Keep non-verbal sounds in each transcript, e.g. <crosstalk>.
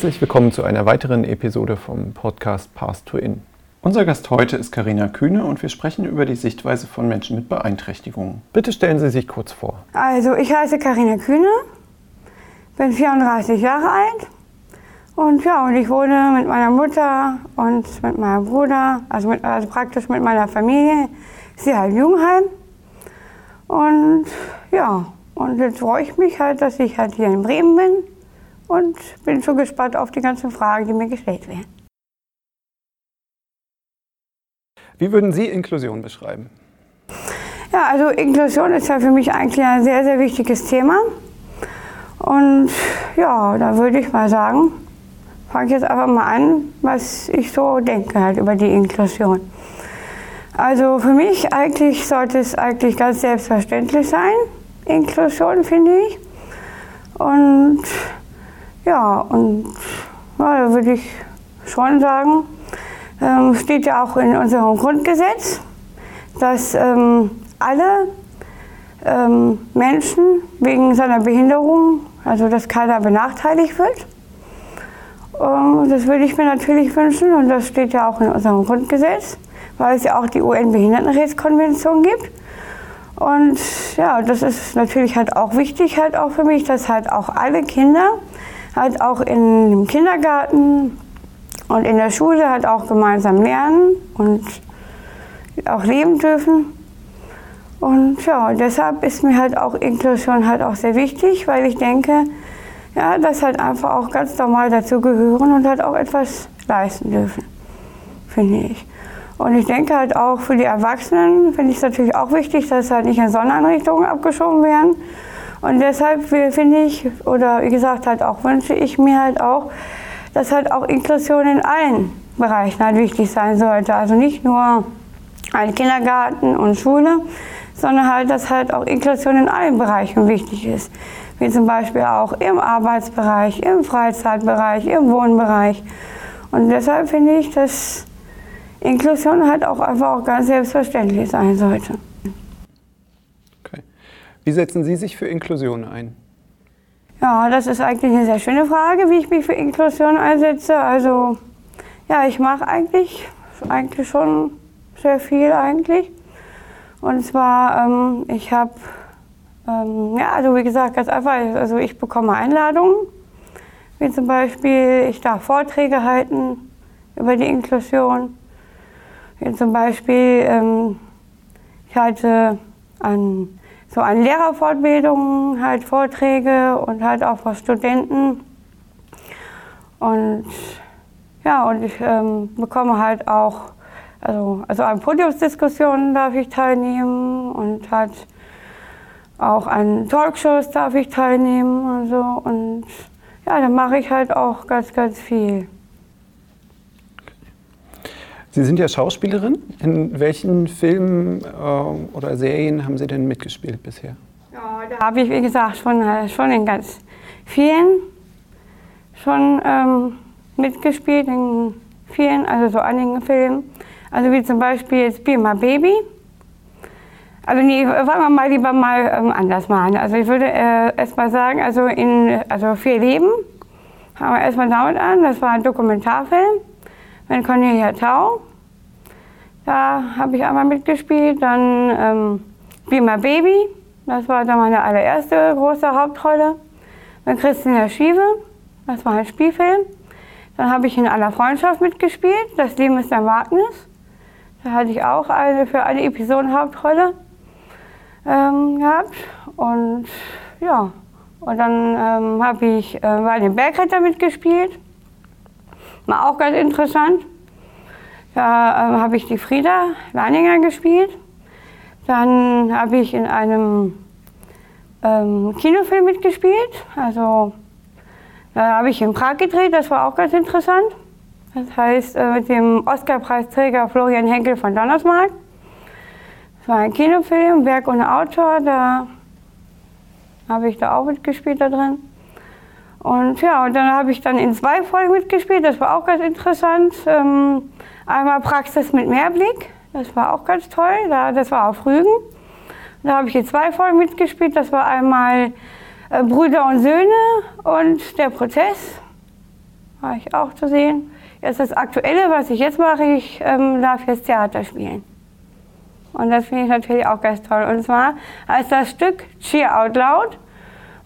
Herzlich willkommen zu einer weiteren Episode vom Podcast Path to In. Unser Gast heute ist Karina Kühne und wir sprechen über die Sichtweise von Menschen mit Beeinträchtigungen. Bitte stellen Sie sich kurz vor. Also, ich heiße Karina Kühne, bin 34 Jahre alt und ja, und ich wohne mit meiner Mutter und mit meinem Bruder, also, mit, also praktisch mit meiner Familie, sie halt Jugendheim. Und ja, und jetzt freue ich mich halt, dass ich halt hier in Bremen bin und bin schon gespannt auf die ganzen Fragen, die mir gestellt werden. Wie würden Sie Inklusion beschreiben? Ja, also Inklusion ist ja für mich eigentlich ein sehr, sehr wichtiges Thema. Und ja, da würde ich mal sagen, fange ich jetzt einfach mal an, was ich so denke halt über die Inklusion. Also für mich eigentlich sollte es eigentlich ganz selbstverständlich sein, Inklusion finde ich. Und ja, und ja, da würde ich schon sagen, ähm, steht ja auch in unserem Grundgesetz, dass ähm, alle ähm, Menschen wegen seiner Behinderung, also dass keiner benachteiligt wird. Ähm, das würde ich mir natürlich wünschen und das steht ja auch in unserem Grundgesetz, weil es ja auch die UN-Behindertenrechtskonvention gibt. Und ja, das ist natürlich halt auch wichtig halt auch für mich, dass halt auch alle Kinder halt auch in dem Kindergarten und in der Schule halt auch gemeinsam lernen und auch leben dürfen. Und ja, deshalb ist mir halt auch Inklusion halt auch sehr wichtig, weil ich denke, ja, dass halt einfach auch ganz normal dazu gehören und halt auch etwas leisten dürfen, finde ich. Und ich denke halt auch für die Erwachsenen finde ich es natürlich auch wichtig, dass halt nicht in Sondereinrichtungen abgeschoben werden. Und deshalb finde ich, oder wie gesagt, halt auch wünsche ich mir halt auch, dass halt auch Inklusion in allen Bereichen halt wichtig sein sollte. Also nicht nur ein Kindergarten und Schule, sondern halt, dass halt auch Inklusion in allen Bereichen wichtig ist. Wie zum Beispiel auch im Arbeitsbereich, im Freizeitbereich, im Wohnbereich. Und deshalb finde ich, dass Inklusion halt auch einfach auch ganz selbstverständlich sein sollte. Wie setzen Sie sich für Inklusion ein? Ja, das ist eigentlich eine sehr schöne Frage, wie ich mich für Inklusion einsetze. Also, ja, ich mache eigentlich, eigentlich schon sehr viel eigentlich. Und zwar, ähm, ich habe, ähm, ja, also wie gesagt, ganz einfach, also ich bekomme Einladungen, wie zum Beispiel, ich darf Vorträge halten über die Inklusion. Wie zum Beispiel, ähm, ich halte an so an Lehrerfortbildungen halt Vorträge und halt auch vor Studenten. Und ja, und ich ähm, bekomme halt auch, also, also an Podiumsdiskussionen darf ich teilnehmen und halt auch an Talkshows darf ich teilnehmen und so. Und ja, da mache ich halt auch ganz, ganz viel. Sie sind ja Schauspielerin. In welchen Filmen äh, oder Serien haben Sie denn mitgespielt bisher? Ja, da habe ich, wie gesagt, schon, äh, schon in ganz vielen schon ähm, mitgespielt, in vielen, also so einigen Filmen. Also wie zum Beispiel jetzt Be My Baby. Also nee, wollen wir mal lieber mal ähm, anders machen. Also ich würde äh, erst mal sagen, also in also Vier Leben haben wir erstmal damit an, das war ein Dokumentarfilm mit Cornelia Tau. Da habe ich einmal mitgespielt. Dann ähm, Be My Baby, das war dann meine allererste große Hauptrolle. Mit Christina Schiewe, das war ein Spielfilm. Dann habe ich in aller Freundschaft mitgespielt, Das Leben ist ein Wagnis. Da hatte ich auch eine für alle Episoden Hauptrolle ähm, gehabt. Und ja, und dann ähm, habe ich äh, bei den Bergretter mitgespielt. War auch ganz interessant. Da äh, habe ich die Frieda Leininger gespielt. Dann habe ich in einem ähm, Kinofilm mitgespielt. Also da habe ich in Prag gedreht, das war auch ganz interessant. Das heißt äh, mit dem Oscarpreisträger Florian Henkel von Donnersmarck. Das war ein Kinofilm, Werk ohne Autor, da habe ich da auch mitgespielt da drin. Und ja, und dann habe ich dann in zwei Folgen mitgespielt, das war auch ganz interessant. Ähm, einmal Praxis mit Mehrblick, das war auch ganz toll, da, das war auf Rügen. Da habe ich in zwei Folgen mitgespielt, das war einmal äh, Brüder und Söhne und der Prozess. war ich auch zu sehen. Jetzt das Aktuelle, was ich jetzt mache, ich ähm, darf jetzt Theater spielen. Und das finde ich natürlich auch ganz toll. Und zwar heißt das Stück Cheer Out Loud.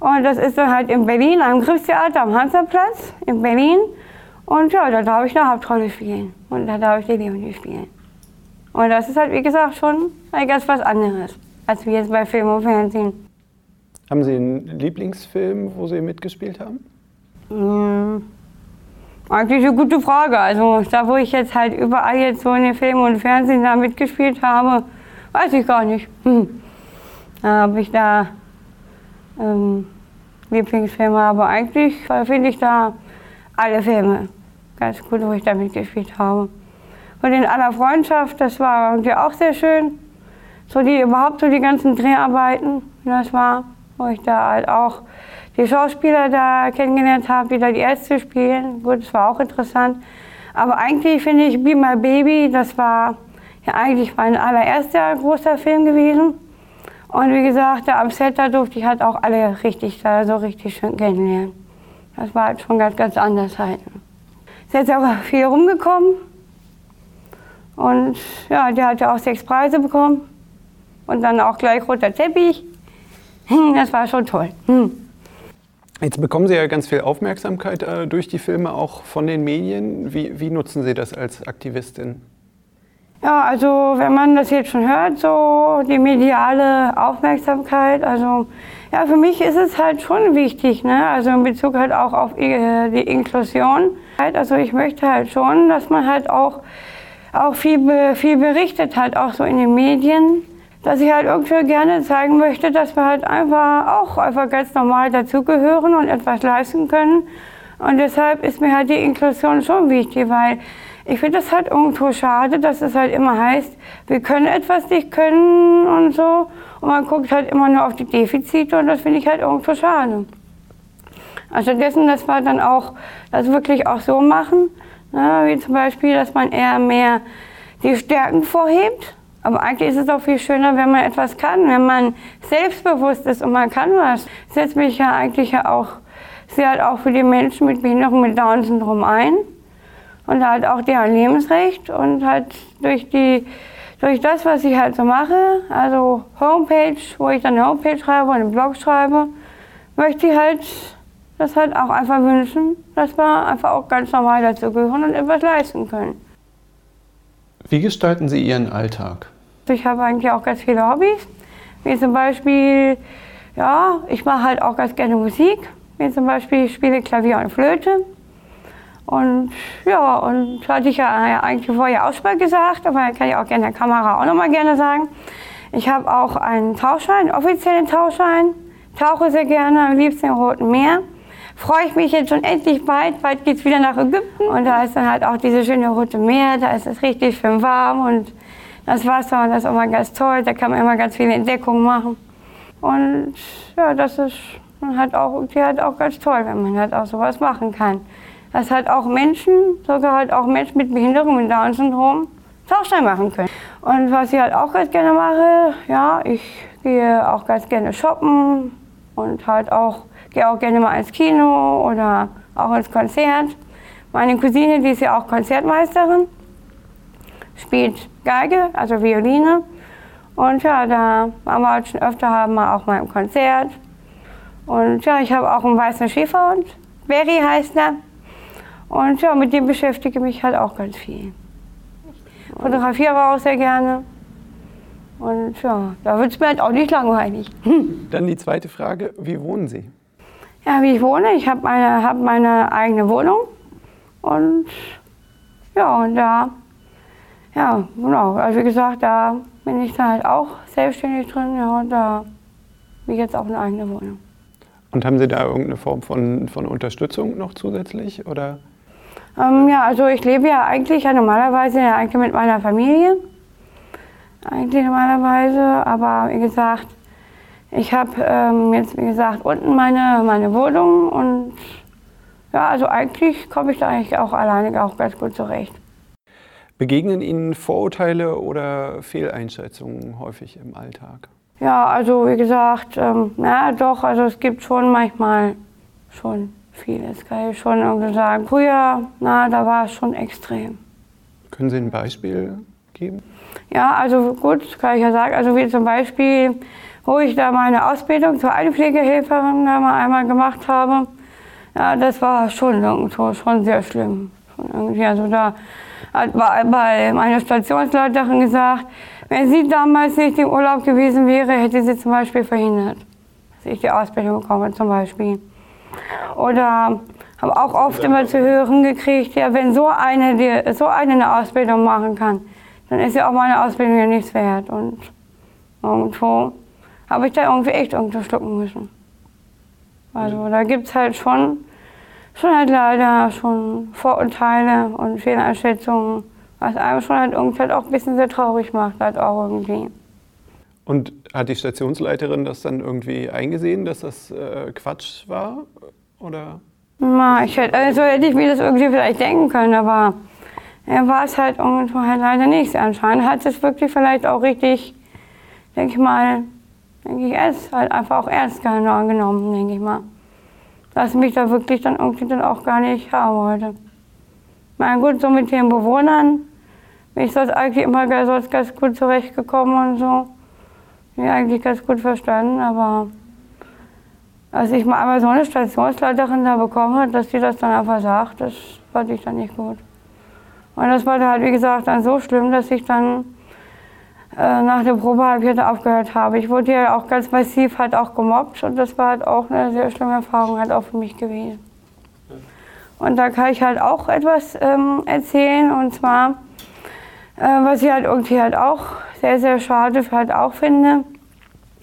Und das ist dann halt in Berlin am Griffstheater am Hansaplatz in Berlin. Und ja, da darf ich eine Hauptrolle spielen. Und da darf ich die Leonie spielen. Und das ist halt, wie gesagt, schon ganz was anderes, als wir jetzt bei Film und Fernsehen. Haben Sie einen Lieblingsfilm, wo Sie mitgespielt haben? Hm, eigentlich eine gute Frage. Also da, wo ich jetzt halt überall jetzt so in den Film und Fernsehen da mitgespielt habe, weiß ich gar nicht. Hm. Da habe ich da ähm, Lieblingsfilme, aber eigentlich finde ich da alle Filme ganz gut, wo ich da mitgespielt habe. Und in aller Freundschaft, das war irgendwie auch sehr schön. So die überhaupt so die ganzen Dreharbeiten, das war, wo ich da halt auch die Schauspieler da kennengelernt habe, die da die Ärzte spielen. Gut, das war auch interessant. Aber eigentlich finde ich Be My Baby, das war ja eigentlich mein allererster großer Film gewesen. Und wie gesagt, am Set, da durfte ich halt auch alle richtig, da so richtig schön kennenlernen. Das war halt schon ganz, ganz anders halt. Ist jetzt auch viel rumgekommen. Und ja, der hat ja auch sechs Preise bekommen. Und dann auch gleich roter Teppich. Das war schon toll. Hm. Jetzt bekommen Sie ja ganz viel Aufmerksamkeit äh, durch die Filme, auch von den Medien. Wie, wie nutzen Sie das als Aktivistin? Ja, also wenn man das jetzt schon hört, so die mediale Aufmerksamkeit, also ja, für mich ist es halt schon wichtig, ne? also in Bezug halt auch auf äh, die Inklusion. Also ich möchte halt schon, dass man halt auch, auch viel, viel berichtet, halt auch so in den Medien, dass ich halt irgendwie gerne zeigen möchte, dass wir halt einfach auch einfach ganz normal dazugehören und etwas leisten können. Und deshalb ist mir halt die Inklusion schon wichtig, weil ich finde es halt irgendwo schade, dass es halt immer heißt, wir können etwas nicht können und so. Und man guckt halt immer nur auf die Defizite und das finde ich halt irgendwo schade. Also dessen, dass wir dann auch das wirklich auch so machen, ne, wie zum Beispiel, dass man eher mehr die Stärken vorhebt. Aber eigentlich ist es auch viel schöner, wenn man etwas kann, wenn man selbstbewusst ist und man kann was. Ich setze mich ja eigentlich ja auch sehr halt auch für die Menschen mit Behinderung mit Down-Syndrom ein und halt auch deren Lebensrecht und halt durch die durch das, was ich halt so mache, also Homepage, wo ich dann eine Homepage schreibe und einen Blog schreibe, möchte ich halt das halt auch einfach wünschen, dass wir einfach auch ganz normal dazugehören und etwas leisten können. Wie gestalten Sie Ihren Alltag? Ich habe eigentlich auch ganz viele Hobbys, wie zum Beispiel, ja, ich mache halt auch ganz gerne Musik, wie zum Beispiel ich spiele Klavier und Flöte. Und ja, und hatte ich ja eigentlich vorher auch schon mal gesagt, aber kann ich auch gerne der Kamera auch nochmal gerne sagen. Ich habe auch einen Tauchschein, einen offiziellen Tauchschein, tauche sehr gerne, am liebsten im Roten Meer. Freue ich mich jetzt schon endlich bald, bald geht es wieder nach Ägypten und da ist dann halt auch dieses schöne Rote Meer, da ist es richtig schön warm und das Wasser und das ist immer ganz toll, da kann man immer ganz viele Entdeckungen machen. Und ja, das ist halt auch, halt auch ganz toll, wenn man halt auch sowas machen kann dass halt auch Menschen, sogar halt auch Menschen mit Behinderung, mit Down-Syndrom, Tauchschein machen können. Und was ich halt auch ganz gerne mache, ja, ich gehe auch ganz gerne shoppen und halt auch, gehe auch gerne mal ins Kino oder auch ins Konzert. Meine Cousine, die ist ja auch Konzertmeisterin, spielt Geige, also Violine. Und ja, da waren wir halt schon öfter haben wir auch mal im Konzert. Und ja, ich habe auch einen weißen Schäferhund. Berry heißt er. Und ja, mit dem beschäftige ich mich halt auch ganz viel. Fotografiere auch sehr gerne. Und ja, da wird es mir halt auch nicht langweilig. Dann die zweite Frage, wie wohnen Sie? Ja, wie ich wohne, ich habe meine, hab meine eigene Wohnung. Und ja, und da, ja, genau, also wie gesagt, da bin ich da halt auch selbstständig drin. Ja, und da habe ich jetzt auch eine eigene Wohnung. Und haben Sie da irgendeine Form von, von Unterstützung noch zusätzlich? Oder? Ähm, ja, also ich lebe ja eigentlich ja normalerweise ja eigentlich mit meiner Familie. Eigentlich normalerweise, aber wie gesagt, ich habe ähm, jetzt wie gesagt unten meine, meine Wohnung und ja, also eigentlich komme ich da eigentlich auch alleine auch ganz gut zurecht. Begegnen Ihnen Vorurteile oder Fehleinschätzungen häufig im Alltag? Ja, also wie gesagt, ähm, ja doch, also es gibt schon manchmal schon vieles kann ich schon irgendwie sagen. Früher, na, da war es schon extrem. Können Sie ein Beispiel geben? Ja, also gut, kann ich ja sagen. Also wie zum Beispiel, wo ich da meine Ausbildung zur Einpflegehelferin da mal einmal gemacht habe. Ja, das war schon irgendwo schon sehr schlimm. Schon irgendwie, also da hat bei meiner Stationsleiterin gesagt, wenn sie damals nicht im Urlaub gewesen wäre, hätte sie zum Beispiel verhindert, dass ich die Ausbildung bekomme zum Beispiel. Oder habe auch oft immer zu hören gekriegt, ja, wenn so eine, die, so eine eine Ausbildung machen kann, dann ist ja auch meine Ausbildung ja nichts wert. Und irgendwo habe ich da irgendwie echt irgendwo schlucken müssen. Also da gibt es halt schon, schon halt leider schon Vorurteile und Fehleinschätzungen, was einem schon halt irgendwie halt auch ein bisschen sehr traurig macht, halt auch irgendwie. Und hat die Stationsleiterin das dann irgendwie eingesehen, dass das äh, Quatsch war? Oder? Na, ich hätte, also hätte ich mir das irgendwie vielleicht denken können, aber er war es halt irgendwo halt leider nicht. Anscheinend hat es wirklich vielleicht auch richtig, denke ich mal, denke ich, es halt einfach auch ernst genommen, denke ich mal. Dass mich da wirklich dann irgendwie dann auch gar nicht haben wollte. Na gut, so mit den Bewohnern bin ich sonst eigentlich immer sonst ganz gut zurechtgekommen und so. Bin eigentlich ganz gut verstanden, aber als ich mal einmal so eine Stationsleiterin da bekomme, dass die das dann einfach sagt, das fand ich dann nicht gut. Und das war halt, wie gesagt, dann so schlimm, dass ich dann äh, nach der Probe halt aufgehört habe. Ich wurde ja auch ganz massiv halt auch gemobbt und das war halt auch eine sehr schlimme Erfahrung halt auch für mich gewesen. Und da kann ich halt auch etwas ähm, erzählen und zwar, was ich halt irgendwie halt auch sehr, sehr schade halt auch finde.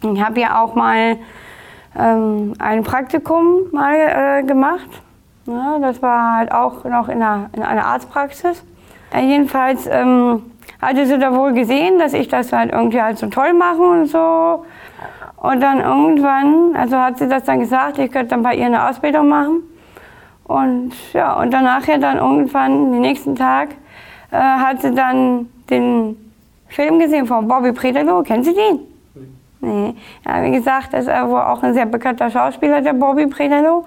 Ich habe ja auch mal ähm, ein Praktikum mal äh, gemacht. Ja, das war halt auch noch in einer, in einer Arztpraxis. Äh, jedenfalls ähm, hatte sie da wohl gesehen, dass ich das halt irgendwie halt so toll mache und so. Und dann irgendwann, also hat sie das dann gesagt, ich könnte dann bei ihr eine Ausbildung machen. Und ja, und dann nachher dann irgendwann, den nächsten Tag, äh, hat sie dann den Film gesehen von Bobby Predelo. Kennen Sie den? Nee. Ja, wie gesagt, das ist wohl auch ein sehr bekannter Schauspieler, der Bobby Predelo.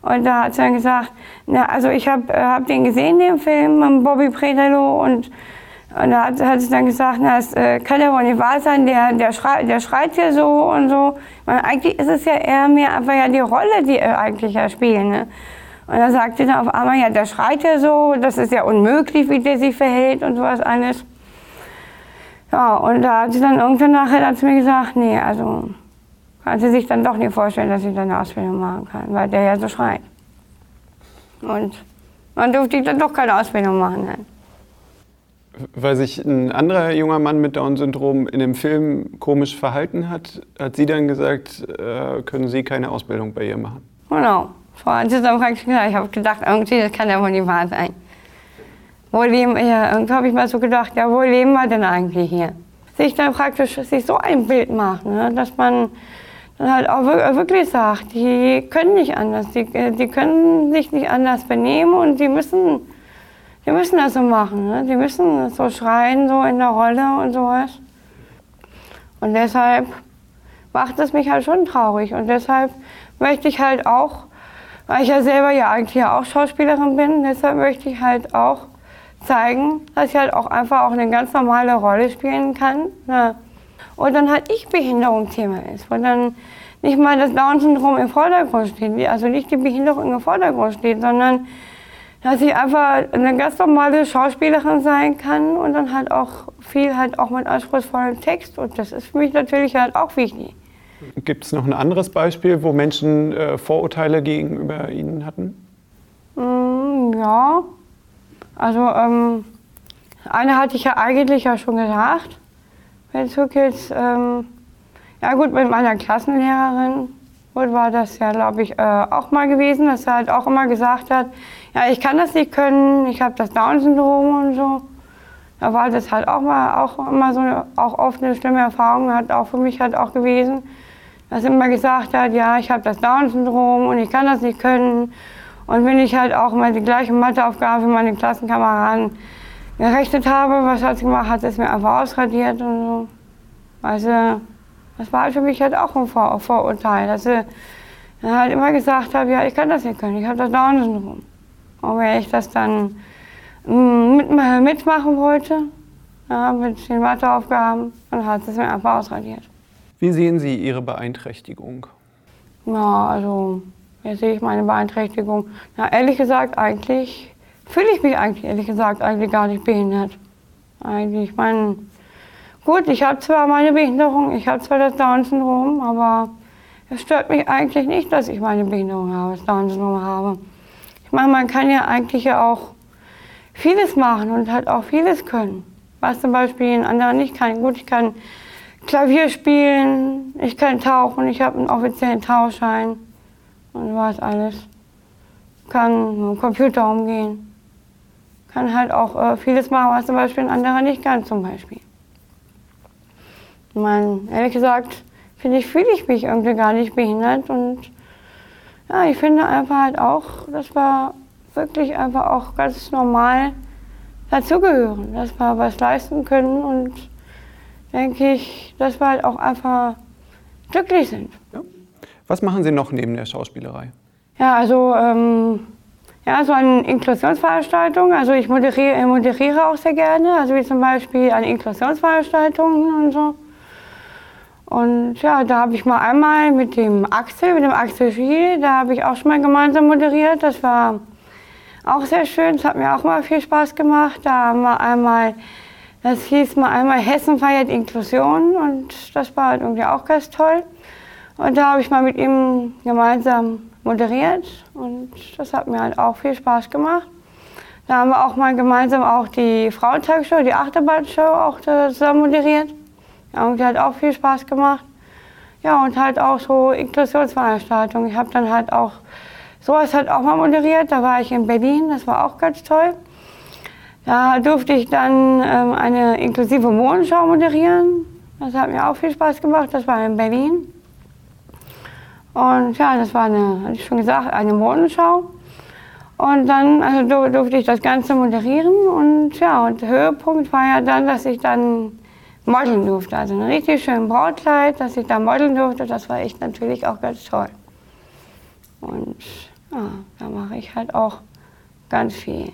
Und da hat sie dann gesagt, na, also ich habe äh, hab den gesehen, den Film, Bobby Predelo, und und da hat, hat sie dann gesagt, na, das äh, kann ja wohl nicht wahr sein, der, der, schreit, der schreit hier so und so. Und eigentlich ist es ja eher mehr einfach ja die Rolle, die er eigentlich ja spielt. Ne? Und dann sagt sie dann auf einmal, ja, der schreit ja so, das ist ja unmöglich, wie der sich verhält und sowas alles. Ja, und da hat sie dann irgendwann nachher dann zu mir gesagt, nee, also kann sie sich dann doch nicht vorstellen, dass ich dann eine Ausbildung machen kann, weil der ja so schreit. Und dann durfte ich dann doch keine Ausbildung machen. Dann weil sich ein anderer junger Mann mit Down-Syndrom in dem Film komisch verhalten hat, hat sie dann gesagt, äh, können Sie keine Ausbildung bei ihr machen? Genau. Dann praktisch gesagt. Ich habe gedacht, irgendwie, das kann ja wohl nicht wahr sein. Wo leben wir? Irgendwie habe ich mal so gedacht, ja, wo leben wir denn eigentlich hier? Sich dann praktisch sich so ein Bild macht, ne, dass man dann halt auch wirklich sagt, die können nicht anders, die, die können sich nicht anders benehmen und die müssen die müssen das so machen. Ne? Die müssen so schreien, so in der Rolle und sowas. Und deshalb macht es mich halt schon traurig. Und deshalb möchte ich halt auch, weil ich ja selber ja eigentlich auch Schauspielerin bin, deshalb möchte ich halt auch zeigen, dass ich halt auch einfach auch eine ganz normale Rolle spielen kann. Ne? Und dann halt ich Behinderung Thema ist. Wo dann nicht mal das Down-Syndrom im Vordergrund steht, also nicht die Behinderung im Vordergrund steht, sondern dass ich einfach eine ganz normale Schauspielerin sein kann und dann halt auch viel halt auch mit anspruchsvollem Text und das ist für mich natürlich halt auch wichtig. Gibt es noch ein anderes Beispiel, wo Menschen äh, Vorurteile gegenüber Ihnen hatten? Mm, ja, also ähm, eine hatte ich ja eigentlich ja schon gesagt. Bezug jetzt, ähm, ja gut, mit meiner Klassenlehrerin war das ja, glaube ich, äh, auch mal gewesen, dass er halt auch immer gesagt hat, ja, ich kann das nicht können, ich habe das Down-Syndrom und so. Da war das halt auch mal auch immer so eine, auch oft eine schlimme Erfahrung, hat auch für mich halt auch gewesen, dass er immer gesagt hat, ja, ich habe das Down-Syndrom und ich kann das nicht können. Und wenn ich halt auch mal die gleiche Matheaufgabe für meine Klassenkameraden gerechnet habe, was hat sie gemacht, hat es mir einfach ausradiert und so. Also, das war halt für mich halt auch ein Vor Vorurteil, dass sie halt immer gesagt habe, ja, ich kann das nicht können, ich habe das Down-Syndrom. Und wenn ich das dann mm, mit, mitmachen wollte, ja, mit den Matheaufgaben, dann hat es mir einfach ausradiert. Wie sehen Sie Ihre Beeinträchtigung? Ja, also, wie sehe ich meine Beeinträchtigung? Na, ehrlich gesagt, eigentlich fühle ich mich eigentlich, ehrlich gesagt, eigentlich gar nicht behindert. Eigentlich, ich meine, gut, ich habe zwar meine Behinderung, ich habe zwar das Down-Syndrom, aber es stört mich eigentlich nicht, dass ich meine Behinderung habe, das Down-Syndrom habe. Ich meine, man kann ja eigentlich ja auch vieles machen und halt auch vieles können. Was zum Beispiel ein anderer nicht kann. Gut, ich kann Klavier spielen, ich kann tauchen, ich habe einen offiziellen Tauchschein und was alles. Kann mit dem Computer umgehen. Kann halt auch äh, vieles machen, was zum Beispiel ein anderer nicht kann, zum Beispiel. Meine, ehrlich gesagt, finde ich, fühle ich mich irgendwie gar nicht behindert. Und ja, ich finde einfach halt auch, dass wir wirklich einfach auch ganz normal dazugehören, dass wir was leisten können und denke ich, dass wir halt auch einfach glücklich sind. Ja. Was machen Sie noch neben der Schauspielerei? Ja, also ähm, ja, so an Inklusionsveranstaltungen. Also ich moderiere, moderiere auch sehr gerne, also wie zum Beispiel an Inklusionsveranstaltungen und so. Und ja, da habe ich mal einmal mit dem Axel, mit dem Axel Schiel, da habe ich auch schon mal gemeinsam moderiert. Das war auch sehr schön, das hat mir auch mal viel Spaß gemacht. Da haben wir einmal, das hieß mal einmal Hessen feiert Inklusion und das war halt irgendwie auch ganz toll. Und da habe ich mal mit ihm gemeinsam moderiert und das hat mir halt auch viel Spaß gemacht. Da haben wir auch mal gemeinsam auch die Frauentagshow, die Achterbahnshow auch zusammen moderiert. Ja, und die hat auch viel Spaß gemacht. Ja, und halt auch so Inklusionsveranstaltungen. Ich habe dann halt auch sowas halt auch mal moderiert. Da war ich in Berlin, das war auch ganz toll. Da durfte ich dann ähm, eine inklusive Modenschau moderieren. Das hat mir auch viel Spaß gemacht. Das war in Berlin. Und ja, das war eine, hatte ich schon gesagt, eine Modenschau. Und dann also durfte ich das Ganze moderieren. Und ja, und Höhepunkt war ja dann, dass ich dann modeln durfte. Also ein richtig schönes Brautkleid, dass ich da modeln durfte, das war echt natürlich auch ganz toll. Und ja, da mache ich halt auch ganz viel.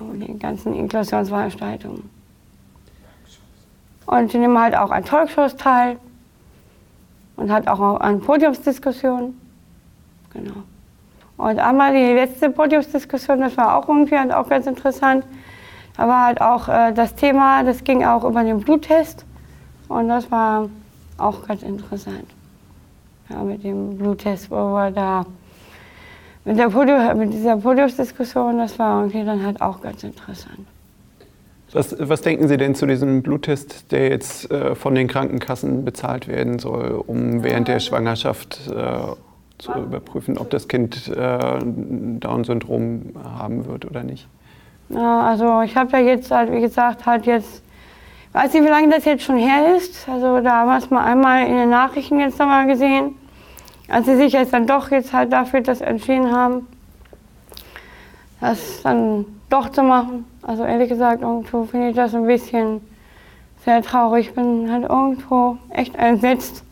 Und die ganzen Inklusionsveranstaltungen. Und ich nehme halt auch an Talkshows teil und halt auch an Podiumsdiskussionen. Genau. Und einmal die letzte Podiumsdiskussion, das war auch irgendwie auch ganz interessant. Da war halt auch äh, das Thema, das ging auch über den Bluttest und das war auch ganz interessant. Ja, mit dem Bluttest, wo wir da mit, der Podium, mit dieser Podiumsdiskussion, das war irgendwie dann halt auch ganz interessant. Was, was, denken Sie denn zu diesem Bluttest, der jetzt äh, von den Krankenkassen bezahlt werden soll, um während der Schwangerschaft äh, zu überprüfen, ob das Kind äh, Down-Syndrom haben wird oder nicht? Ja, also ich habe ja jetzt halt, wie gesagt, halt jetzt, weiß nicht, wie lange das jetzt schon her ist. Also da haben wir es mal einmal in den Nachrichten jetzt nochmal gesehen, als sie sich jetzt dann doch jetzt halt dafür das entschieden haben, das dann doch zu machen. Also ehrlich gesagt, irgendwo finde ich das ein bisschen sehr traurig. Ich bin halt irgendwo echt entsetzt,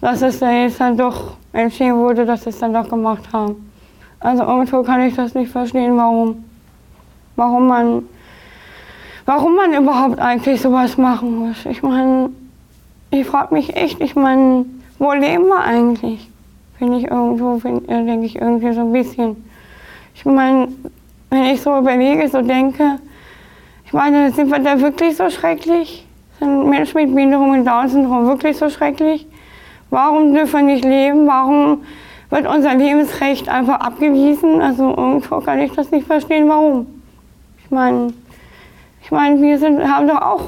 dass es da jetzt dann doch entschieden wurde, dass sie es dann doch gemacht haben. Also irgendwo kann ich das nicht verstehen, warum warum man, warum man überhaupt eigentlich sowas machen muss. Ich meine, ich frage mich echt, ich meine, wo leben wir eigentlich? Finde ich irgendwo, denke ich irgendwie so ein bisschen. Ich meine, wenn ich so überlege, so denke, ich meine, sind wir da wirklich so schrecklich? Sind Menschen mit Behinderung und Down-Syndrom wirklich so schrecklich? Warum dürfen wir nicht leben? Warum wird unser Lebensrecht einfach abgewiesen? Also irgendwo kann ich das nicht verstehen, warum. Ich meine, ich mein, wir sind, haben doch auch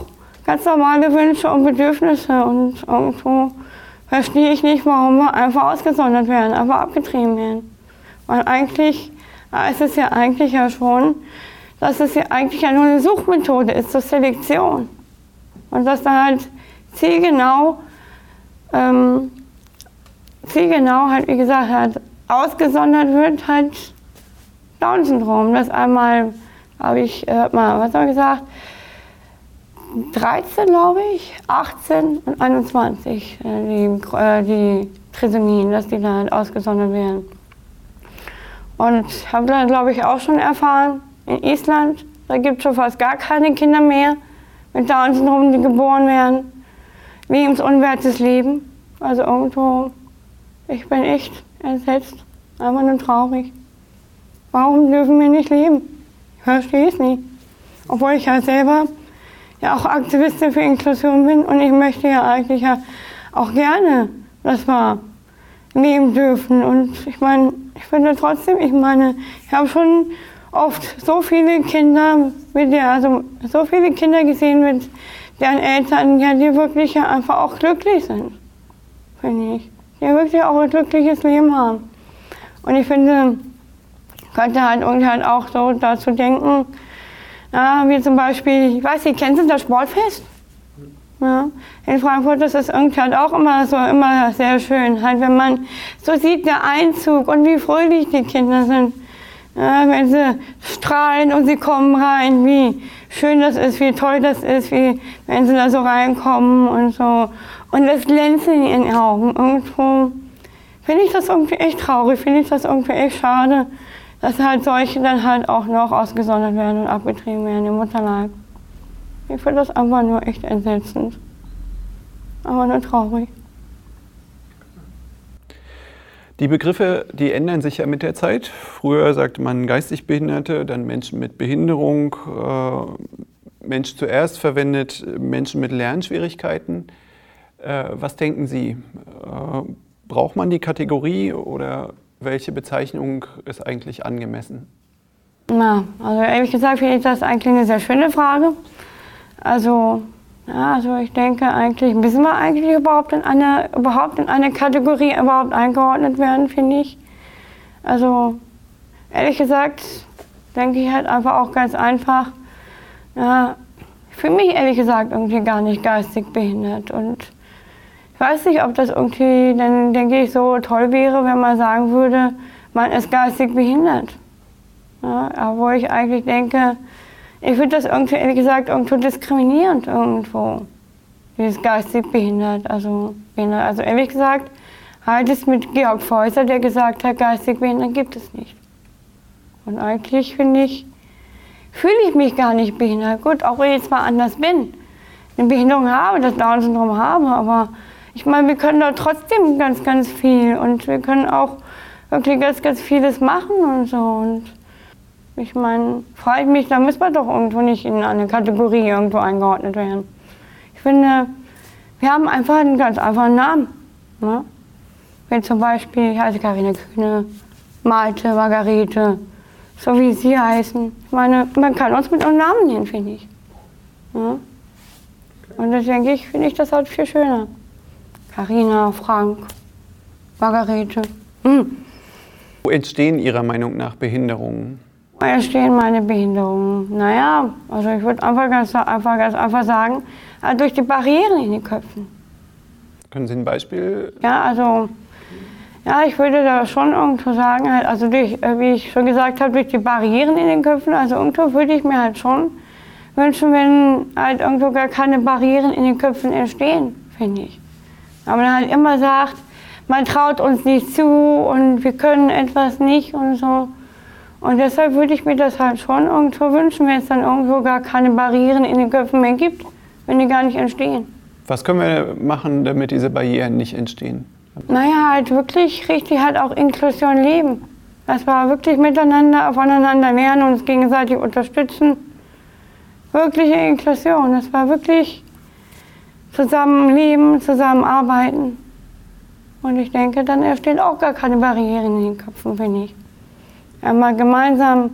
ganz normale Wünsche und Bedürfnisse und irgendwo verstehe ich nicht, warum wir einfach ausgesondert werden, einfach abgetrieben werden. Weil eigentlich ist es ja eigentlich ja schon, dass es ja eigentlich ja nur eine Suchmethode ist zur Selektion. Und dass da halt zielgenau, ähm, zielgenau halt, wie gesagt, halt ausgesondert wird, halt Down-Syndrom. Das einmal habe ich, äh, mal, was habe ich gesagt? 13, glaube ich, 18 und 21, äh, die, äh, die Trisomien, dass die da halt ausgesondert werden. Und habe dann, glaube ich, auch schon erfahren, in Island, da gibt es schon fast gar keine Kinder mehr mit Down-Syndrom, die geboren werden. Lebensunwertes Leben. Also irgendwo, ich bin echt entsetzt, einfach nur traurig. Warum dürfen wir nicht leben? Ich verstehe es nicht. Obwohl ich ja selber ja auch Aktivistin für Inklusion bin und ich möchte ja eigentlich ja auch gerne, dass wir leben dürfen. Und ich meine, ich finde trotzdem, ich meine, ich habe schon oft so viele Kinder mit der, also so viele Kinder gesehen mit deren Eltern, ja, die wirklich ja einfach auch glücklich sind, finde ich. Die wirklich auch ein glückliches Leben haben. Und ich finde, könnte halt irgendwie halt auch so dazu denken, ja, wie zum Beispiel, ich weiß nicht, kennen Sie das Sportfest? Ja, in Frankfurt ist es irgendwie halt auch immer so, immer sehr schön, halt, wenn man so sieht, der Einzug und wie fröhlich die Kinder sind. Ja, wenn sie strahlen und sie kommen rein, wie schön das ist, wie toll das ist, wie wenn sie da so reinkommen und so. Und das Glänzen in ihren Augen. Irgendwo finde ich das irgendwie echt traurig, finde ich das irgendwie echt schade, dass halt solche dann halt auch noch ausgesondert werden und abgetrieben werden im Mutterleib. Ich finde das einfach nur echt entsetzend. Aber nur traurig. Die Begriffe, die ändern sich ja mit der Zeit. Früher sagte man geistig Behinderte, dann Menschen mit Behinderung, äh, Mensch zuerst verwendet, Menschen mit Lernschwierigkeiten. Äh, was denken Sie? Äh, braucht man die Kategorie oder welche Bezeichnung ist eigentlich angemessen? Na, also ehrlich gesagt finde ich das eigentlich eine sehr schöne Frage. Also ja, also ich denke eigentlich, müssen wir eigentlich überhaupt in eine, überhaupt in eine Kategorie überhaupt eingeordnet werden, finde ich. Also ehrlich gesagt denke ich halt einfach auch ganz einfach, ja, ich fühle mich ehrlich gesagt irgendwie gar nicht geistig behindert und ich weiß nicht, ob das irgendwie, dann denke ich, so toll wäre, wenn man sagen würde, man ist geistig behindert. Ja, wo ich eigentlich denke, ich finde das irgendwie, ehrlich gesagt, irgendwo diskriminierend irgendwo. Dieses geistig behindert. Also, behindert. also ehrlich gesagt, halt es mit Georg Feuser, der gesagt hat, geistig behindert gibt es nicht. Und eigentlich finde ich, fühle ich mich gar nicht behindert. Gut, auch wenn ich zwar anders bin, eine Behinderung habe, das Down-Syndrom habe, aber ich meine, wir können da trotzdem ganz, ganz viel und wir können auch wirklich ganz, ganz vieles machen und so. Und ich meine, frage ich mich, da muss man doch irgendwo nicht in eine Kategorie irgendwo eingeordnet werden. Ich finde, wir haben einfach einen ganz einfachen Namen. Ne? Wenn zum Beispiel, ich heiße Karina Kühne, Malte, Margarete, so wie sie heißen. Ich meine, man kann uns mit einem Namen nennen, finde ich. Ja? Und das denke ich, finde ich das halt viel schöner. Karina, Frank, Margarete. Hm. Wo entstehen Ihrer Meinung nach Behinderungen? Woher stehen meine Behinderungen? Naja, also ich würde einfach ganz, einfach ganz einfach sagen, äh, durch die Barrieren in den Köpfen. Können Sie ein Beispiel? Ja, also ja, ich würde da schon irgendwo sagen, halt, also durch, äh, wie ich schon gesagt habe, durch die Barrieren in den Köpfen, also irgendwo würde ich mir halt schon wünschen, wenn halt irgendwo gar keine Barrieren in den Köpfen entstehen, finde ich. Aber man halt immer sagt, man traut uns nicht zu und wir können etwas nicht und so. Und deshalb würde ich mir das halt schon irgendwo wünschen, wenn es dann irgendwo gar keine Barrieren in den Köpfen mehr gibt, wenn die gar nicht entstehen. Was können wir machen, damit diese Barrieren nicht entstehen? Naja, halt wirklich richtig halt auch Inklusion leben. Das war wirklich miteinander, voneinander lernen uns gegenseitig unterstützen. Wirkliche Inklusion. Das war wirklich zusammenleben, zusammenarbeiten. Und ich denke, dann entstehen auch gar keine Barrieren in den Köpfen, finde ich einmal gemeinsam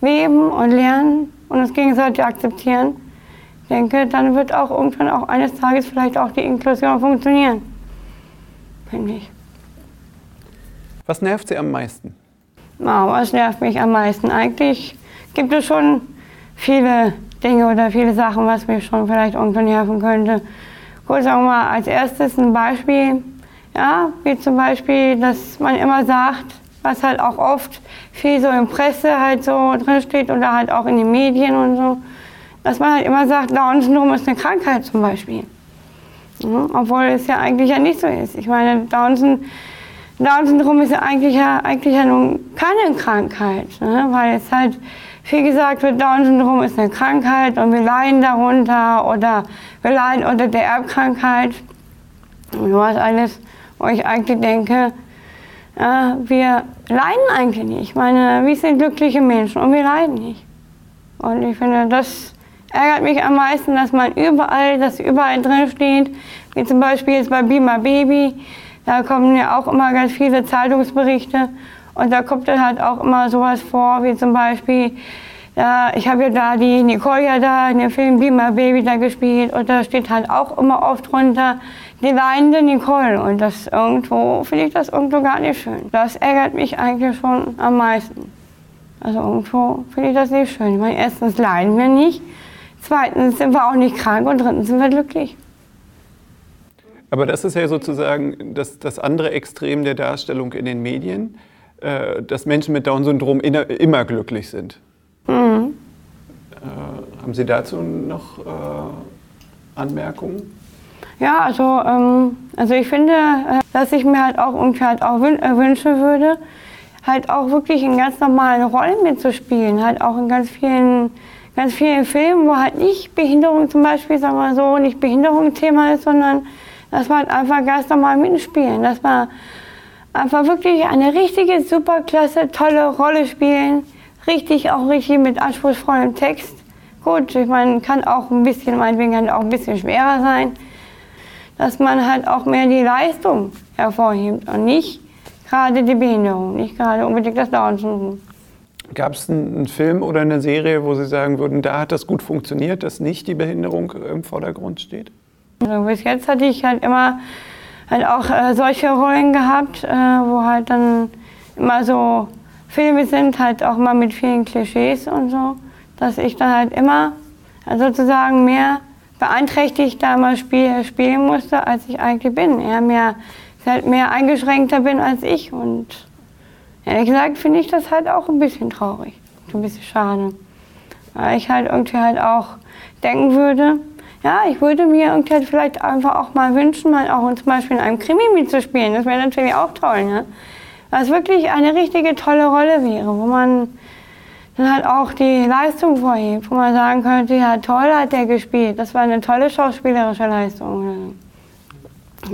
leben und lernen und uns gegenseitig akzeptieren, ich denke, dann wird auch irgendwann auch eines Tages vielleicht auch die Inklusion funktionieren. Finde ich. Was nervt Sie am meisten? Oh, was nervt mich am meisten? Eigentlich gibt es schon viele Dinge oder viele Sachen, was mich schon vielleicht irgendwo nerven könnte. Gut, sagen wir mal als erstes ein Beispiel. Ja, wie zum Beispiel, dass man immer sagt, was halt auch oft viel so in Presse halt so drin oder halt auch in den Medien und so, dass man halt immer sagt, Down-Syndrom ist eine Krankheit zum Beispiel. Mhm, obwohl es ja eigentlich ja nicht so ist. Ich meine, Down-Syndrom ist ja eigentlich ja, eigentlich ja nun keine Krankheit, ne? weil es halt viel gesagt wird, Down-Syndrom ist eine Krankheit und wir leiden darunter oder wir leiden unter der Erbkrankheit und sowas alles, wo ich eigentlich denke, äh, wir leiden eigentlich nicht. Ich meine, wir sind glückliche Menschen und wir leiden nicht. Und ich finde, das ärgert mich am meisten, dass man überall, dass überall drin steht, wie zum Beispiel jetzt bei Bima Baby, da kommen ja auch immer ganz viele Zeitungsberichte und da kommt dann halt auch immer sowas vor, wie zum Beispiel, ja, ich habe ja da die Nicole ja da in dem Film Bima Baby da gespielt und da steht halt auch immer oft drunter, die leidende Nicole und das irgendwo, finde ich das irgendwo gar nicht schön. Das ärgert mich eigentlich schon am meisten. Also irgendwo finde ich das nicht schön. Ich meine, erstens leiden wir nicht, zweitens sind wir auch nicht krank und drittens sind wir glücklich. Aber das ist ja sozusagen das, das andere Extrem der Darstellung in den Medien, äh, dass Menschen mit Down-Syndrom immer glücklich sind. Mhm. Äh, haben Sie dazu noch äh, Anmerkungen? Ja, also, ähm, also ich finde, äh, dass ich mir halt auch irgendwie halt auch äh, wünschen würde, halt auch wirklich in ganz normalen Rollen mitzuspielen, halt auch in ganz vielen, ganz vielen Filmen, wo halt nicht Behinderung zum Beispiel, sagen wir so, nicht Behinderung Thema ist, sondern dass wir halt einfach ganz normal mitspielen, dass wir einfach wirklich eine richtige, superklasse, tolle Rolle spielen, richtig, auch richtig mit anspruchsvollem Text. Gut, ich meine, kann auch ein bisschen, meinetwegen kann auch ein bisschen schwerer sein, dass man halt auch mehr die Leistung hervorhebt und nicht gerade die Behinderung, nicht gerade unbedingt das Down-Syndrom. Gab es einen Film oder eine Serie, wo Sie sagen würden, da hat das gut funktioniert, dass nicht die Behinderung im Vordergrund steht? Also bis jetzt hatte ich halt immer halt auch äh, solche Rollen gehabt, äh, wo halt dann immer so Filme sind, halt auch mal mit vielen Klischees und so, dass ich dann halt immer sozusagen mehr beeinträchtigt da mal spiel, spielen musste, als ich eigentlich bin. Er mehr, halt mehr eingeschränkter bin als ich. Und ehrlich gesagt finde ich das halt auch ein bisschen traurig, ein bisschen schade. Weil ich halt irgendwie halt auch denken würde, ja, ich würde mir irgendwie halt vielleicht einfach auch mal wünschen, mal auch zum Beispiel in einem Krimi mitzuspielen. Das wäre natürlich auch toll, ne? Was wirklich eine richtige tolle Rolle wäre, wo man dann halt auch die Leistung vorhebt, wo man sagen könnte, ja toll hat der gespielt, das war eine tolle schauspielerische Leistung.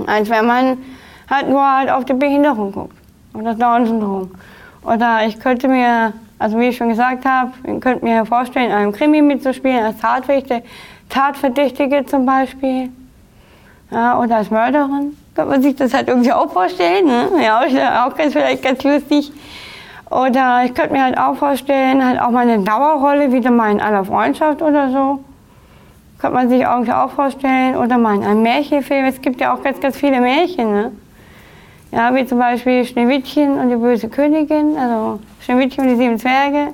Als wenn man halt nur halt auf die Behinderung guckt und das Down-Syndrom. Oder ich könnte mir, also wie ich schon gesagt habe, ich könnte mir vorstellen, in einem Krimi mitzuspielen, als Tatverdächtige, Tatverdächtige zum Beispiel, ja, oder als Mörderin. Könnte man sich das halt irgendwie auch vorstellen, ne? Ja, auch ganz, vielleicht ganz lustig. Oder ich könnte mir halt auch vorstellen, halt auch mal eine Dauerrolle, wieder mal in aller Freundschaft oder so. Könnte man sich irgendwie auch vorstellen. Oder mal in einem Märchenfilm. Es gibt ja auch ganz, ganz viele Märchen, ne? Ja, wie zum Beispiel Schneewittchen und die böse Königin, also Schneewittchen und die sieben Zwerge.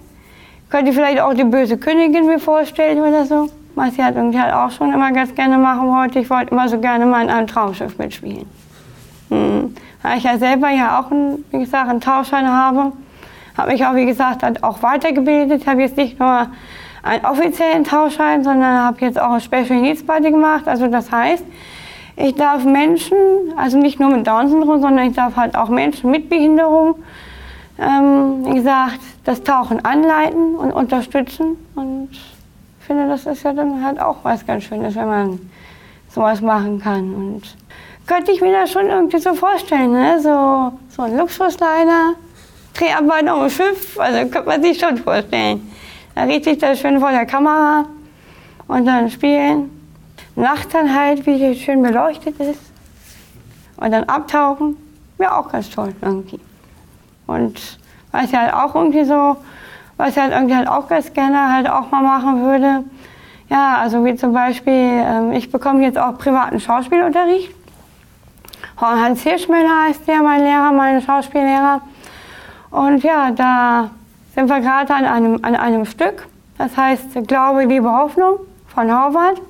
Könnte ich vielleicht auch die böse Königin mir vorstellen oder so. Was ich halt irgendwie halt auch schon immer ganz gerne machen wollte. Ich wollte immer so gerne mal in einem Traumschiff mitspielen. Hm. Weil ich ja selber ja auch, ein, wie gesagt, einen Tauschschein habe habe mich auch, wie gesagt, auch weitergebildet. Ich habe jetzt nicht nur einen offiziellen Tauschschein, sondern habe jetzt auch eine Special Needs Party gemacht. Also das heißt, ich darf Menschen, also nicht nur mit Down-Syndrom, sondern ich darf halt auch Menschen mit Behinderung, ähm, wie gesagt, das Tauchen anleiten und unterstützen. Und finde, das ist ja dann halt auch was ganz Schönes, wenn man sowas machen kann. Und könnte ich mir das schon irgendwie so vorstellen, ne? so, so ein Luxusliner Dreharbeit auf dem Schiff, also könnte man sich schon vorstellen. Da richtig das schön vor der Kamera und dann spielen. Nacht dann halt, wie es schön beleuchtet ist. Und dann abtauchen, wäre auch ganz toll irgendwie. Und was ich halt auch irgendwie so, was ich halt irgendwie halt auch ganz gerne halt auch mal machen würde, ja, also wie zum Beispiel, ähm, ich bekomme jetzt auch privaten Schauspielunterricht. Hans Hirschmüller heißt der, mein Lehrer, mein Schauspiellehrer. Und ja, da sind wir gerade an einem, an einem Stück, das heißt Glaube, Liebe, Hoffnung von Horvath.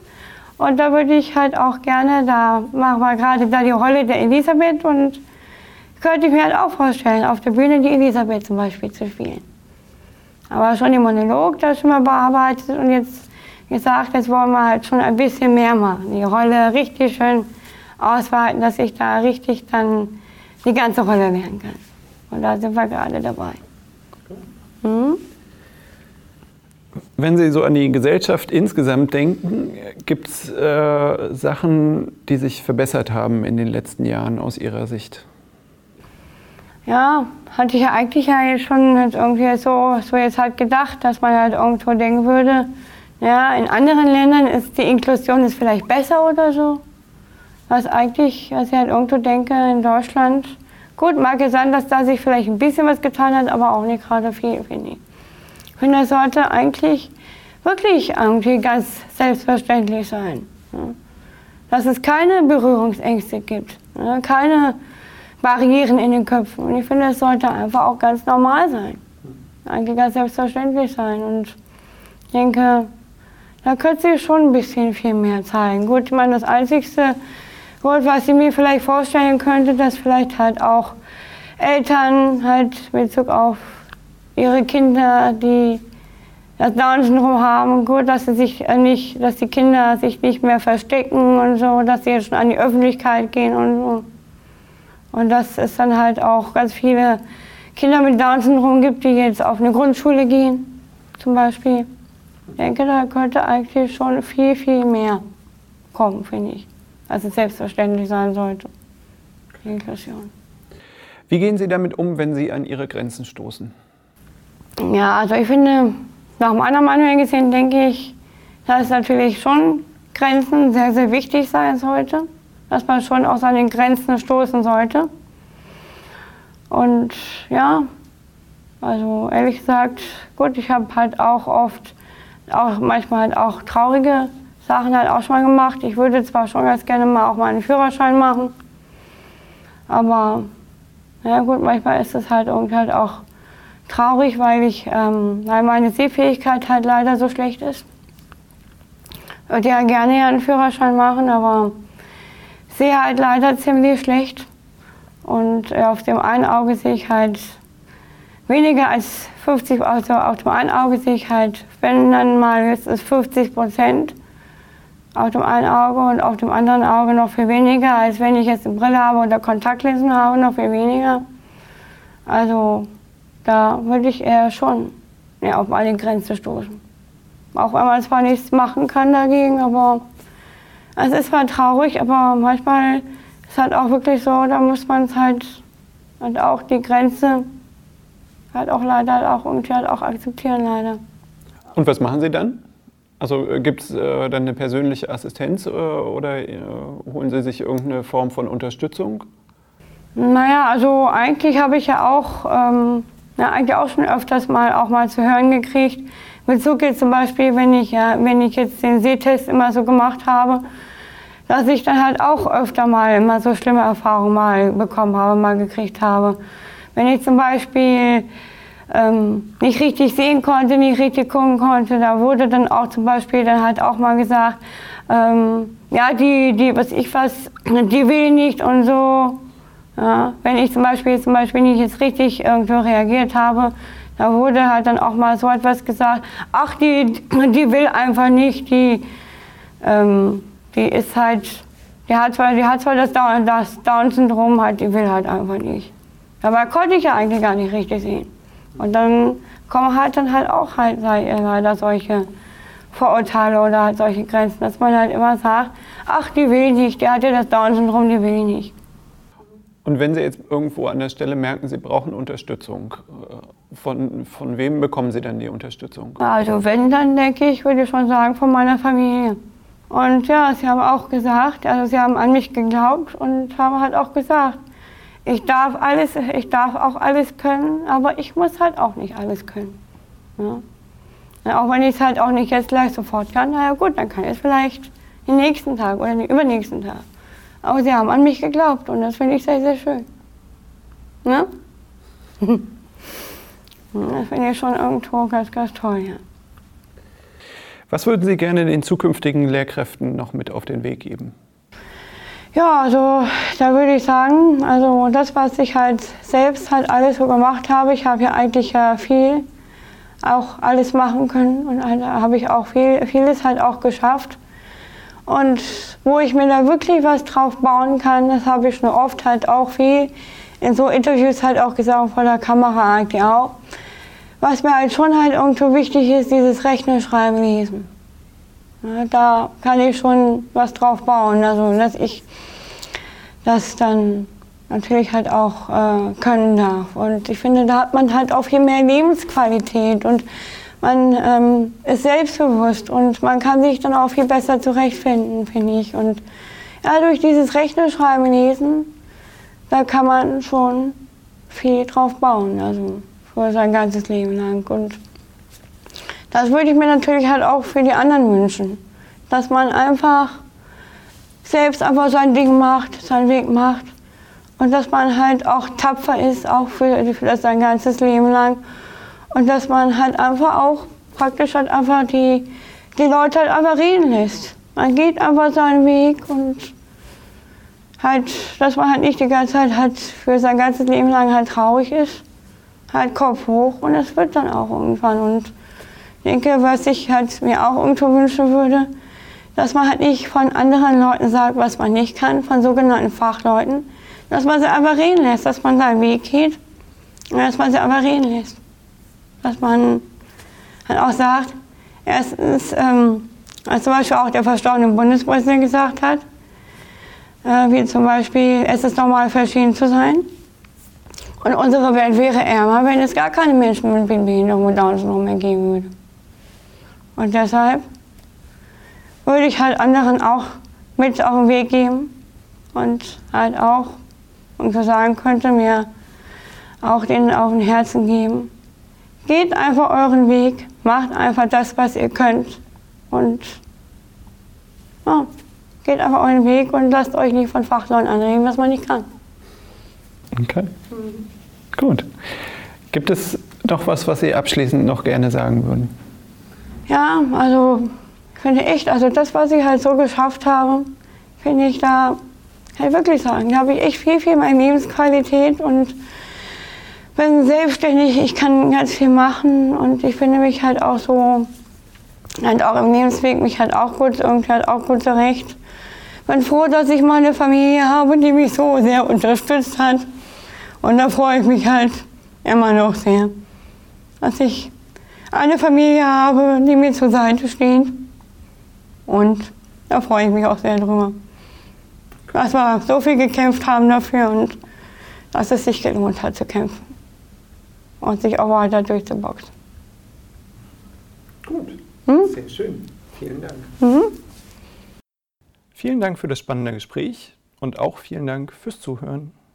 Und da würde ich halt auch gerne, da machen wir gerade da die Rolle der Elisabeth und könnte ich mir halt auch vorstellen, auf der Bühne die Elisabeth zum Beispiel zu spielen. Aber schon den Monolog, da schon mal bearbeitet und jetzt gesagt, jetzt wollen wir halt schon ein bisschen mehr machen. Die Rolle richtig schön ausweiten, dass ich da richtig dann die ganze Rolle lernen kann. Und da sind wir gerade dabei. Mhm. Wenn Sie so an die Gesellschaft insgesamt denken, gibt es äh, Sachen, die sich verbessert haben in den letzten Jahren aus Ihrer Sicht? Ja, hatte ich ja eigentlich ja jetzt schon jetzt irgendwie so, so jetzt halt gedacht, dass man halt irgendwo denken würde, ja, in anderen Ländern ist die Inklusion ist vielleicht besser oder so. Was eigentlich, was ich halt irgendwo denke, in Deutschland, gut, mag ja sein, dass da sich vielleicht ein bisschen was getan hat, aber auch nicht gerade viel, ich. Ich finde, das sollte eigentlich wirklich irgendwie ganz selbstverständlich sein. Ja. Dass es keine Berührungsängste gibt, ja, keine Barrieren in den Köpfen. Und ich finde, es sollte einfach auch ganz normal sein. Eigentlich ganz selbstverständlich sein. Und ich denke, da könnte sich schon ein bisschen viel mehr zeigen. Gut, ich meine, das Einzigste, gut, was ich mir vielleicht vorstellen könnte, dass vielleicht halt auch Eltern halt in Bezug auf ihre Kinder, die das Down-Syndrom haben, gut, dass sie sich nicht, dass die Kinder sich nicht mehr verstecken und so, dass sie jetzt schon an die Öffentlichkeit gehen und so. Und dass es dann halt auch ganz viele Kinder mit Down-Syndrom gibt, die jetzt auf eine Grundschule gehen, zum Beispiel. Ich denke, da könnte eigentlich schon viel, viel mehr kommen, finde ich, als es selbstverständlich sein sollte. Inklusion. Wie gehen Sie damit um, wenn Sie an Ihre Grenzen stoßen? Ja, also ich finde, nach meiner Meinung gesehen, denke ich, dass natürlich schon Grenzen sehr, sehr wichtig sein sollte dass man schon auch an den Grenzen stoßen sollte. Und ja, also ehrlich gesagt, gut, ich habe halt auch oft, auch manchmal halt auch traurige Sachen halt auch schon mal gemacht. Ich würde zwar schon ganz gerne mal auch mal einen Führerschein machen, aber ja gut, manchmal ist es halt irgendwie halt auch traurig, weil ich, ähm, weil meine Sehfähigkeit halt leider so schlecht ist. Ich würde ja gerne einen Führerschein machen, aber sehe halt leider ziemlich schlecht. Und äh, auf dem einen Auge sehe ich halt weniger als 50, also auf dem einen Auge sehe ich halt, wenn dann mal höchstens 50 Prozent auf dem einen Auge und auf dem anderen Auge noch viel weniger, als wenn ich jetzt eine Brille habe oder Kontaktlinsen habe, noch viel weniger. Also da würde ich eher schon ja, auf eine Grenze stoßen. Auch wenn man zwar nichts machen kann dagegen, aber es ist zwar traurig, aber manchmal ist es halt auch wirklich so, da muss man es halt, halt auch die Grenze halt auch leider halt auch irgendwie halt auch akzeptieren, leider. Und was machen Sie dann? Also äh, gibt es äh, dann eine persönliche Assistenz äh, oder äh, holen Sie sich irgendeine Form von Unterstützung? Naja, also eigentlich habe ich ja auch, ähm, ja, eigentlich auch schon öfters mal auch mal zu hören gekriegt. Mit geht zum Beispiel, wenn ich, ja, wenn ich jetzt den Sehtest immer so gemacht habe, dass ich dann halt auch öfter mal immer so schlimme Erfahrungen mal bekommen habe, mal gekriegt habe. Wenn ich zum Beispiel ähm, nicht richtig sehen konnte, nicht richtig gucken konnte, da wurde dann auch zum Beispiel dann halt auch mal gesagt, ähm, ja, die, die, was ich was, die will nicht und so. Ja, wenn ich zum Beispiel, zum Beispiel nicht jetzt richtig irgendwo reagiert habe, da wurde halt dann auch mal so etwas gesagt, ach, die, die will einfach nicht, die, ähm, die ist halt, die hat zwar, die hat zwar das, Down, das Down-Syndrom, halt, die will halt einfach nicht. Dabei konnte ich ja eigentlich gar nicht richtig sehen. Und dann kommen halt dann halt auch halt leider solche Vorurteile oder halt solche Grenzen, dass man halt immer sagt, ach, die will nicht, die hat ja das Down-Syndrom, die will nicht. Und wenn Sie jetzt irgendwo an der Stelle merken, Sie brauchen Unterstützung, äh, von, von wem bekommen Sie dann die Unterstützung? Also wenn, dann denke ich, würde ich schon sagen, von meiner Familie. Und ja, sie haben auch gesagt, also sie haben an mich geglaubt und haben halt auch gesagt, ich darf alles, ich darf auch alles können, aber ich muss halt auch nicht alles können. Ja. auch wenn ich es halt auch nicht jetzt gleich sofort kann, naja gut, dann kann ich es vielleicht den nächsten Tag oder den übernächsten Tag. Aber sie haben an mich geglaubt und das finde ich sehr, sehr schön. <laughs> Ja? das finde ich schon irgendwo ganz, ganz toll, ja. Was würden Sie gerne den zukünftigen Lehrkräften noch mit auf den Weg geben? Ja, also da würde ich sagen, also das, was ich halt selbst halt alles so gemacht habe, ich habe ja eigentlich ja viel auch alles machen können und da habe ich auch viel, vieles halt auch geschafft. Und wo ich mir da wirklich was drauf bauen kann, das habe ich schon oft halt auch viel in so Interviews halt auch gesagt, vor der Kamera eigentlich auch. Was mir halt schon halt irgendwo wichtig ist, dieses Rechnen, Schreiben, Lesen. Ja, da kann ich schon was drauf bauen, also dass ich das dann natürlich halt auch äh, können darf. Und ich finde, da hat man halt auch viel mehr Lebensqualität und man ähm, ist selbstbewusst und man kann sich dann auch viel besser zurechtfinden, finde ich. Und ja, durch dieses Rechnerschreiben, Lesen, da kann man schon viel drauf bauen, also für sein ganzes Leben lang. Und das würde ich mir natürlich halt auch für die anderen wünschen, dass man einfach selbst einfach sein Ding macht, seinen Weg macht und dass man halt auch tapfer ist, auch für, für sein ganzes Leben lang und dass man halt einfach auch praktisch halt einfach die, die Leute halt einfach reden lässt. Man geht einfach seinen Weg und halt, dass man halt nicht die ganze Zeit halt für sein ganzes Leben lang halt traurig ist. Halt Kopf hoch und es wird dann auch irgendwann. Und ich denke, was ich halt mir auch irgendwo wünschen würde, dass man halt nicht von anderen Leuten sagt, was man nicht kann, von sogenannten Fachleuten, dass man sie einfach reden lässt, dass man seinen Weg geht und dass man sie einfach reden lässt. Dass man halt auch sagt, erstens, ähm, als zum Beispiel auch der verstorbene Bundespräsident gesagt hat, äh, wie zum Beispiel, es ist normal, verschieden zu sein. Und unsere Welt wäre ärmer, wenn es gar keine Menschen mit Behinderung und Down-Syndrom mehr geben würde. Und deshalb würde ich halt anderen auch mit auf den Weg geben und halt auch, und so sagen könnte, mir auch denen auf den Herzen geben. Geht einfach euren Weg, macht einfach das, was ihr könnt und ja, geht einfach euren Weg und lasst euch nicht von Fachleuten anregen, was man nicht kann. Okay. Mhm. Gut. Gibt es noch was, was Sie abschließend noch gerne sagen würden? Ja, also ich finde echt, also das, was ich halt so geschafft habe, finde ich da, kann ich wirklich sagen, da habe ich echt viel, viel mehr Lebensqualität und bin selbstständig, ich kann ganz viel machen und ich finde mich halt auch so, halt auch im Lebensweg mich halt auch gut, irgendwie halt auch gut zurecht. Bin froh, dass ich mal eine Familie habe, die mich so sehr unterstützt hat. Und da freue ich mich halt immer noch sehr, dass ich eine Familie habe, die mir zur Seite steht. Und da freue ich mich auch sehr drüber. Dass wir so viel gekämpft haben dafür und dass es sich gelohnt hat zu kämpfen. Und sich auch weiter durchzuboxen. Gut, hm? sehr schön. Vielen Dank. Mhm. Vielen Dank für das spannende Gespräch und auch vielen Dank fürs Zuhören.